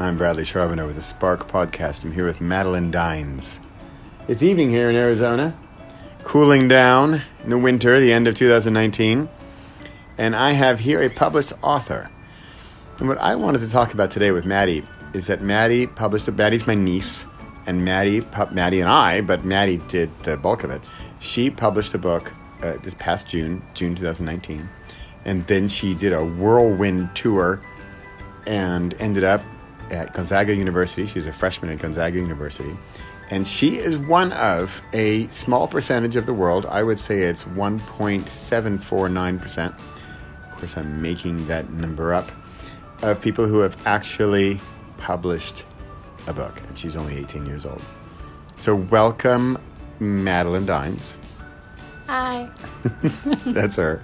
I'm Bradley Charbonneau with the Spark Podcast. I'm here with Madeline Dines. It's evening here in Arizona, cooling down in the winter, the end of 2019, and I have here a published author. And what I wanted to talk about today with Maddie is that Maddie published, a Maddie's my niece, and Maddie, Maddie and I, but Maddie did the bulk of it. She published a book uh, this past June, June 2019, and then she did a whirlwind tour and ended up at Gonzaga University. She's a freshman at Gonzaga University. And she is one of a small percentage of the world. I would say it's 1.749%. Of course, I'm making that number up of people who have actually published a book. And she's only 18 years old. So, welcome, Madeline Dines. Hi. That's her.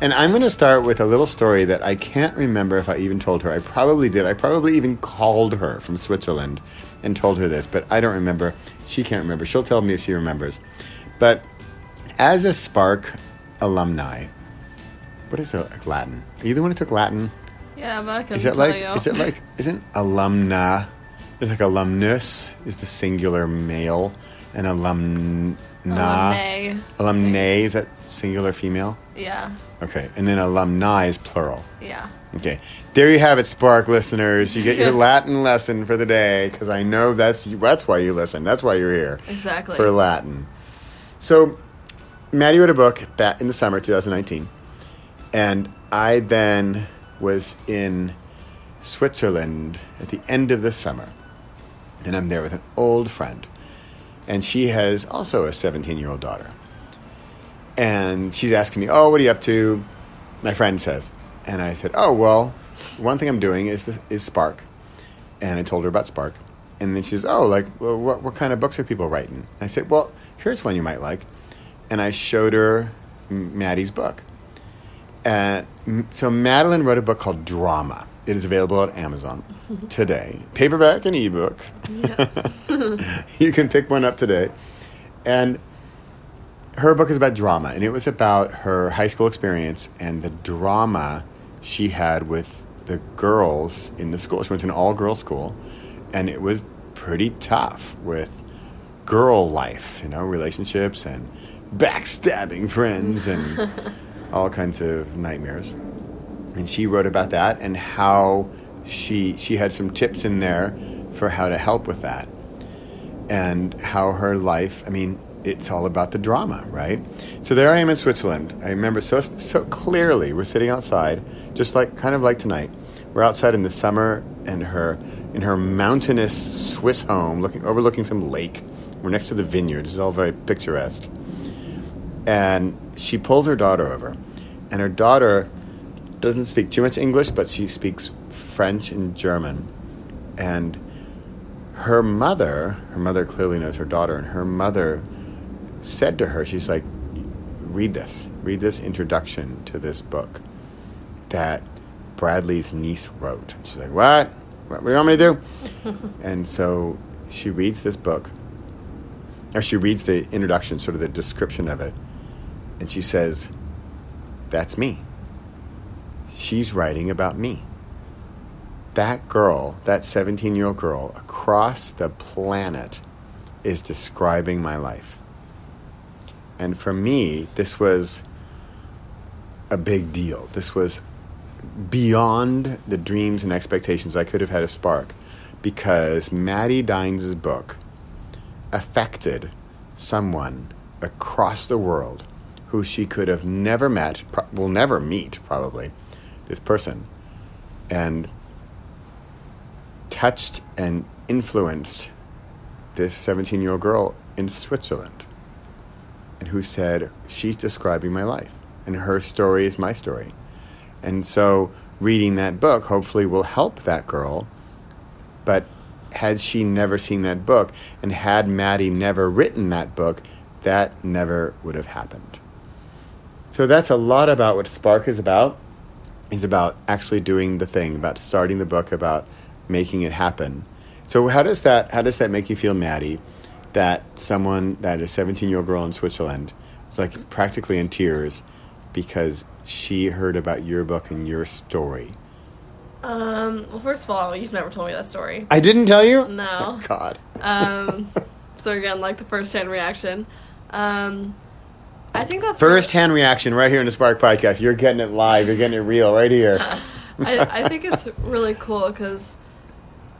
And I'm going to start with a little story that I can't remember if I even told her. I probably did. I probably even called her from Switzerland and told her this, but I don't remember. She can't remember. She'll tell me if she remembers. But as a Spark alumni, what is it, Latin? Are you the one who took Latin? Yeah, but I can Is it tell like? you. Is it like? Isn't alumna? It's like alumnus is the singular male, and alumna. Alumnae. Alumnae is that singular female? Yeah, Okay, and then alumni is plural. yeah. Okay, there you have it, Spark listeners. You get your Latin lesson for the day because I know that's that's why you listen. That's why you're here Exactly. for Latin. So, Maddie wrote a book back in the summer 2019, and I then was in Switzerland at the end of the summer, and I'm there with an old friend, and she has also a 17 year old daughter, and she's asking me, "Oh, what are you up to?" My friend says, and I said, "Oh, well, one thing I'm doing is is Spark," and I told her about Spark. And then she says, "Oh, like, well, what what kind of books are people writing?" And I said, "Well, here's one you might like," and I showed her Maddie's book. And so Madeline wrote a book called Drama. It is available at Amazon today, paperback and ebook. you can pick one up today, and her book is about drama, and it was about her high school experience and the drama she had with the girls in the school. She went to an all girl school, and it was pretty tough with girl life, you know, relationships and backstabbing friends and all kinds of nightmares. And she wrote about that and how she she had some tips in there for how to help with that and how her life, I mean, it's all about the drama, right? So there I am in Switzerland. I remember so so clearly. We're sitting outside, just like kind of like tonight. We're outside in the summer, and her in her mountainous Swiss home, looking overlooking some lake. We're next to the vineyards. It's all very picturesque. And she pulls her daughter over, and her daughter doesn't speak too much English, but she speaks French and German. And her mother, her mother clearly knows her daughter, and her mother said to her, she's like, read this, read this introduction to this book that Bradley's niece wrote. And she's like, what? What, what do you want me to do? and so she reads this book, or she reads the introduction, sort of the description of it, and she says, that's me. She's writing about me that girl, that 17 year old girl across the planet, is describing my life. And for me, this was a big deal. This was beyond the dreams and expectations I could have had of Spark because Maddie Dines' book affected someone across the world who she could have never met, will never meet probably, this person. And touched and influenced this 17 year old girl in Switzerland and who said, She's describing my life and her story is my story. And so reading that book hopefully will help that girl. But had she never seen that book and had Maddie never written that book, that never would have happened. So that's a lot about what Spark is about. Is about actually doing the thing, about starting the book, about making it happen. So how does that how does that make you feel, Maddie? That someone that a 17 year old girl in Switzerland was like practically in tears because she heard about your book and your story Um, well, first of all, you've never told me that story. I didn't tell you. No. Oh, God. Um, so again, like the first hand reaction. Um, I think that's First hand reaction right here in the Spark Podcast. You're getting it live. You're getting it real right here. I, I think it's really cool because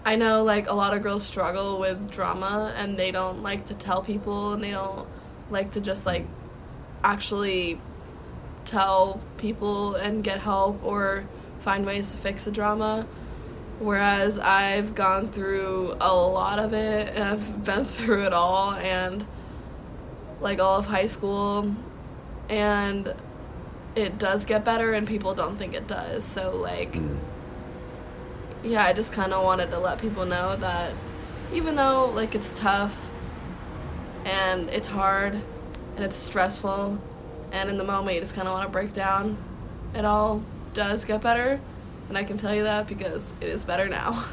I know like a lot of girls struggle with drama and they don't like to tell people and they don't like to just like actually tell people and get help or find ways to fix the drama. Whereas I've gone through a lot of it and I've been through it all and like all of high school and it does get better and people don't think it does. So like Mm. yeah, I just kind of wanted to let people know that even though like it's tough and it's hard and it's stressful and in the moment you just kind of want to break down, it all does get better. And I can tell you that because it is better now.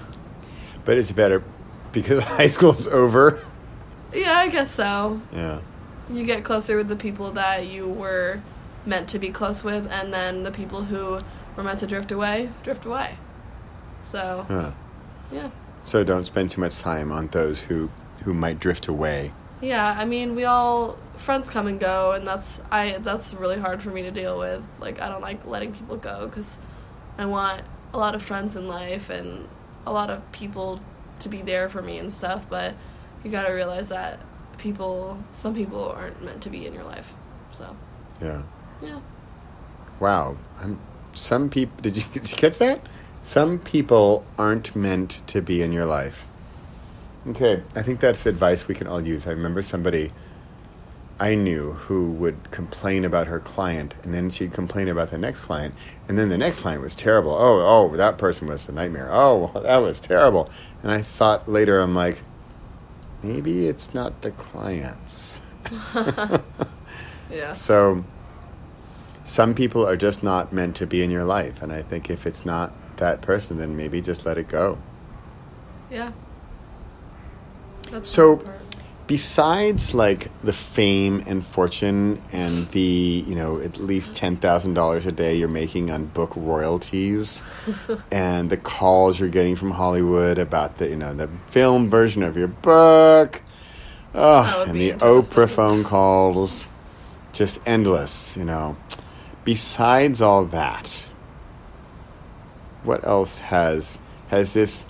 But it's better because high school's over. yeah, I guess so. Yeah. You get closer with the people that you were meant to be close with, and then the people who were meant to drift away, drift away. So, Huh. yeah. So don't spend too much time on those who who might drift away. Yeah, I mean, we all friends come and go, and that's I that's really hard for me to deal with. Like, I don't like letting people go because I want a lot of friends in life and a lot of people to be there for me and stuff. But you got to realize that people, some people aren't meant to be in your life. So, Yeah. yeah, Wow. I'm, some people. Did you, did you catch that? Some people aren't meant to be in your life. Okay, I think that's advice we can all use. I remember somebody I knew who would complain about her client, and then she'd complain about the next client, and then the next client was terrible. Oh, oh, that person was a nightmare. Oh, that was terrible. And I thought later, I'm like, maybe it's not the clients. yeah, So, some people are just not meant to be in your life, and I think if it's not that person, then maybe just let it go. yeah. That's So-. Besides, like the fame and fortune and the you know at least ten thousand dollars a day you're making on book royalties, and the calls you're getting from Hollywood about the you know the film version of your book, oh, and the Oprah phone calls, just endless. You know. Besides all that, what else has has this?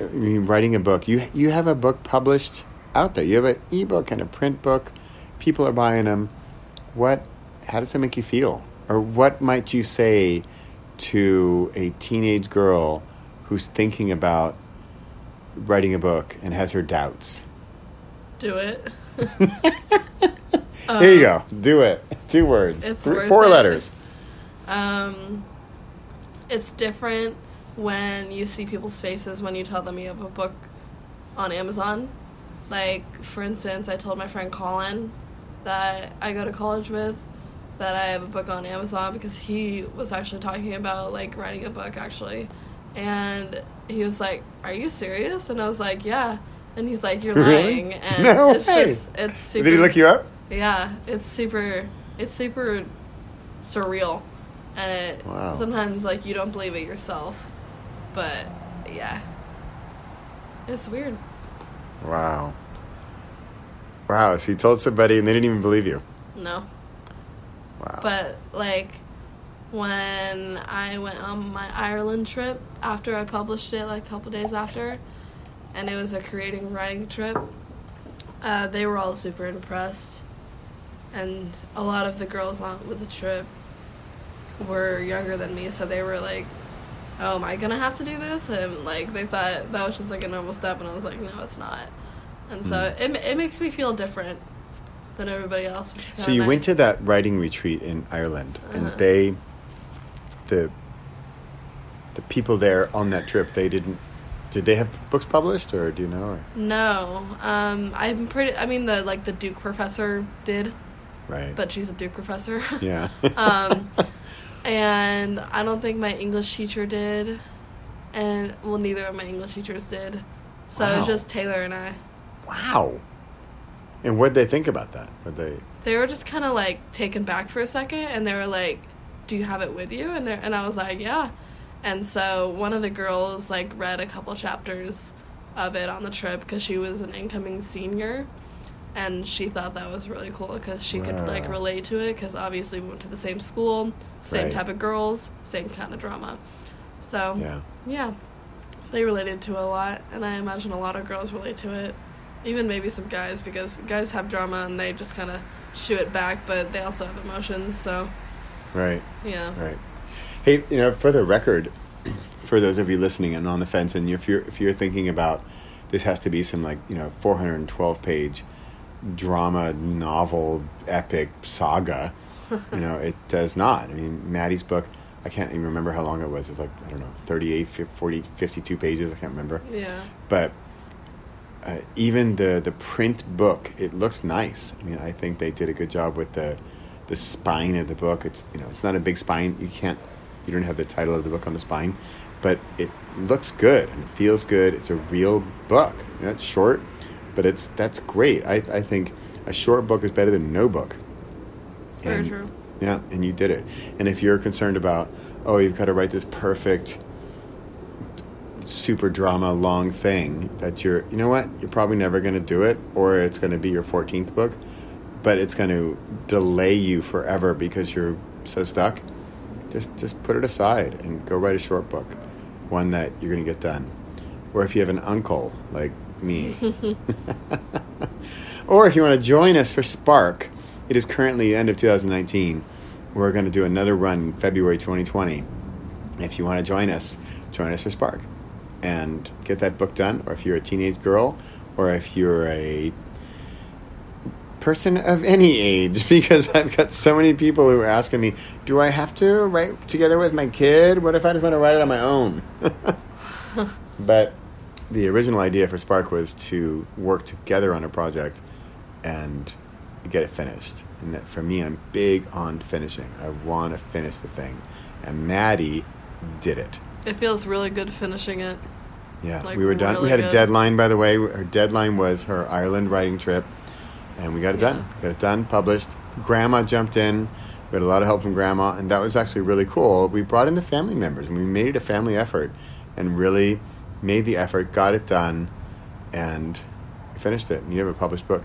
I mean, writing a book. You you have a book published out there. You have an ebook and a print book. People are buying them. What? How does it make you feel? Or what might you say to a teenage girl who's thinking about writing a book and has her doubts? do it. Here you go. Do it. Two words. It's Three, four it. letters. Um, it's different when you see people's faces when you tell them you have a book on Amazon. Like, for instance, I told my friend Colin that I go to college with that I have a book on Amazon because he was actually talking about like writing a book actually. And he was like, Are you serious? And I was like, Yeah. And he's like, You're Really? lying. And No it's way. just, it's super. Did he look you up? Yeah, it's super. It's super surreal, and it Wow. sometimes like you don't believe it yourself, but yeah, it's weird. Wow. Wow. So you told somebody and they didn't even believe you. No, Wow. but like when I went on my Ireland trip after I published it, like a couple days after, and it was a creating writing trip. Uh, they were all super impressed, and a lot of the girls on with the trip were younger than me, so they were like, "Oh, am I gonna have to do this?" And like they thought that was just like a normal step, and I was like, "No, it's not." And so Mm. it it makes me feel different than everybody else. So you went to that writing retreat in Ireland, and Uh-huh. they, the, the people there on that trip, they didn't. Did they have books published, or do you know? Or, No, um, I'm pretty. I mean, the like the Duke professor did, right. but she's a Duke professor. yeah. um, and I don't think my English teacher did, and well, neither of my English teachers did. So it was just Taylor and I. wow. And what did they think about that? What they? They were just kind of like taken back for a second, and they were like, "Do you have it with you?" And they and I was like, "Yeah." And so one of the girls like read a couple chapters of it on the trip because she was an incoming senior, and she thought that was really cool because she could like relate to it because obviously we went to the same school, same Right. type of girls, same kind of drama. So Yeah. yeah, they related to it a lot, and I imagine a lot of girls relate to it. Even maybe some guys, because guys have drama and they just kind of shoot it back, but they also have emotions, so Right. yeah. Right. Hey, you know, for the record, for those of you listening and on the fence, and if you're if you're thinking about this has to be some like you know 412 page drama novel epic saga, you know, it does not. I mean, Maddie's book. I can't even remember how long it was. It was like I don't know, 38, 40, 52 pages. I can't remember. Yeah. But uh, even the the print book, it looks nice. I mean, I think they did a good job with the the spine of the book. It's you know, it's not a big spine. You can't, you don't have the title of the book on the spine, but it looks good and it feels good. It's a real book. You know, it's short, but it's that's great. I I think a short book is better than no book. It's very And- true. Yeah, and you did it. And if you're concerned about, oh, you've got to write this perfect, super drama long thing that you're, you know what, you're probably never going to do it, or it's going to be your 14th book, but it's going to delay you forever because you're so stuck. Just, just put it aside and go write a short book, one that you're going to get done. Or if you have an uncle like me. or if you want to join us for Spark, it is currently the end of 2019. We're going to do another run in February 2020. If you want to join us, join us for Spark and get that book done. Or if you're a teenage girl, or if you're a person of any age, because I've got so many people who are asking me, do I have to write together with my kid? What if I just want to write it on my own? but the original idea for Spark was to work together on a project and get it finished. And that for me, I'm big on finishing. I want to finish the thing. And Maddie did it. It feels really good finishing it. Yeah, Like, we were done. we really had a deadline, by the way. Her deadline was her Ireland writing trip, and we got it Yeah. done. Got it done, published. Grandma jumped in. We had a lot of help from Grandma, and that was actually really cool. We brought in the family members, and we made it a family effort, and really made the effort, got it done, and finished it. And you have a published book.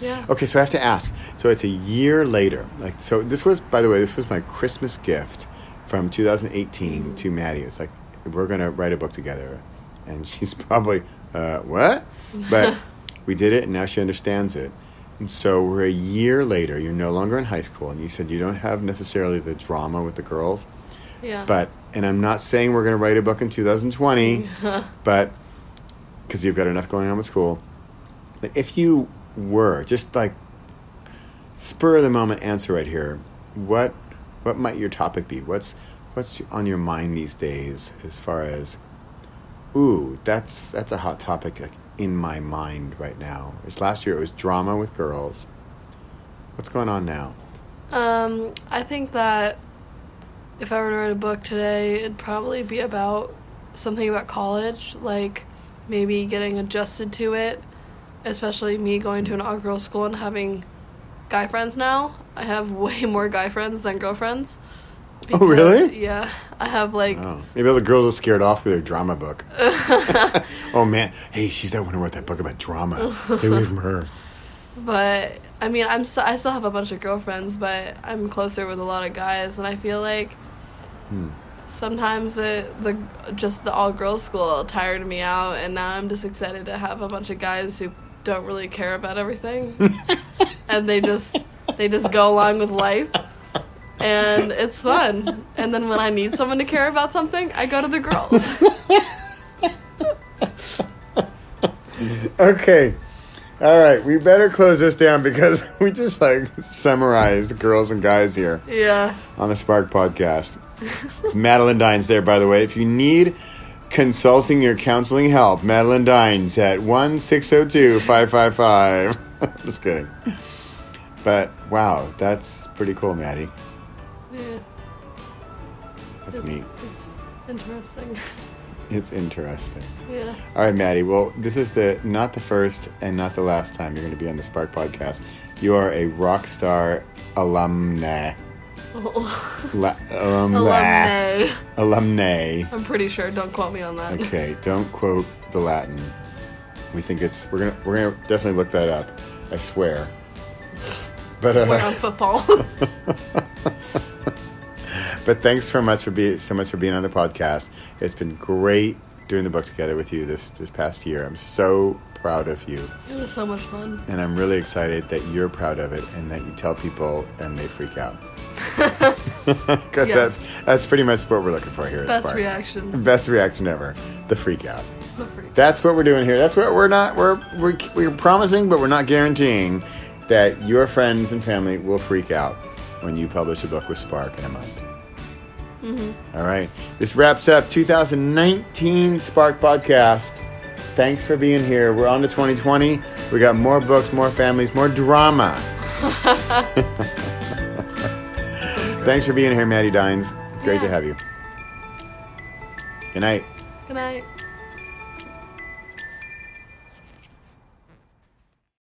Yeah. Okay, so I have to ask. So it's a year later. Like, so this was, by the way, this was my Christmas gift from 2018 to Maddie. It's like we're gonna write a book together, and she's probably, uh, what? But we did it, and now she understands it. And so we're a year later. You're no longer in high school, and you said you don't have necessarily the drama with the girls, Yeah. but and I'm not saying we're gonna write a book in 2020 but because you've got enough going on with school. But if you were just like spur of the moment answer right here, what what might your topic be? What's what's on your mind these days as far as ooh, that's that's a hot topic in my mind right now. This last year it was drama with girls. What's going on now? Um, I think that if I were to write a book today, it'd probably be about something about college, like maybe getting adjusted to it, especially me going to an all girls school and having guy friends now. I have way more guy friends than girlfriends. Oh, really? Yeah. I have like Oh, maybe all the girls are scared off with their drama book. oh man, hey, she's that one who wrote that book about drama. Stay away from her. But I mean, I'm st- I still have a bunch of girlfriends, but I'm closer with a lot of guys, and I feel like Hmm. sometimes it, the just the all girls school tired me out, and now I'm just excited to have a bunch of guys who don't really care about everything, and they just they just go along with life. And it's fun. And then when I need someone to care about something, I go to the girls. Okay. All right, we better close this down because we just like summarized girls and guys here yeah. on the Spark podcast. It's Madeline Dines there, by the way. If you need consulting or counseling help, Madeline Dines at 1 602 555. Just kidding. But wow, that's pretty cool, Maddie. Yeah. That's It's, neat. it's interesting. It's interesting. yeah. All right, Maddie. Well, this is the not the first and not the last time you're going to be on the Spark podcast. You are a rock star alumna. La- um, Alumni. Alumni. I'm pretty sure. Don't quote me on that. Okay, don't quote the Latin. We think it's we're gonna we're gonna definitely look that up. I swear. But Swear uh, on football. but thanks so much for being so much for being on the podcast. It's been great doing the book together with you this this past year. I'm so proud of you, it was so much fun. and I'm really excited that you're proud of it and that you tell people and they freak out. Because Yes. that's that's pretty much what we're looking for here. Best reaction. Best reaction ever. The freak out. The freak. That's what we're doing here. That's what we're not. We're we're, we're promising, but we're not guaranteeing that your friends and family will freak out when you publish a book with Spark in a month. Mm-hmm. All right. This wraps up 2019 Spark Podcast. Thanks for being here. We're on to 2020. We got more books, more families, more drama. Thanks for being here, Maddie Dines. Great to have you. Good night. Good night.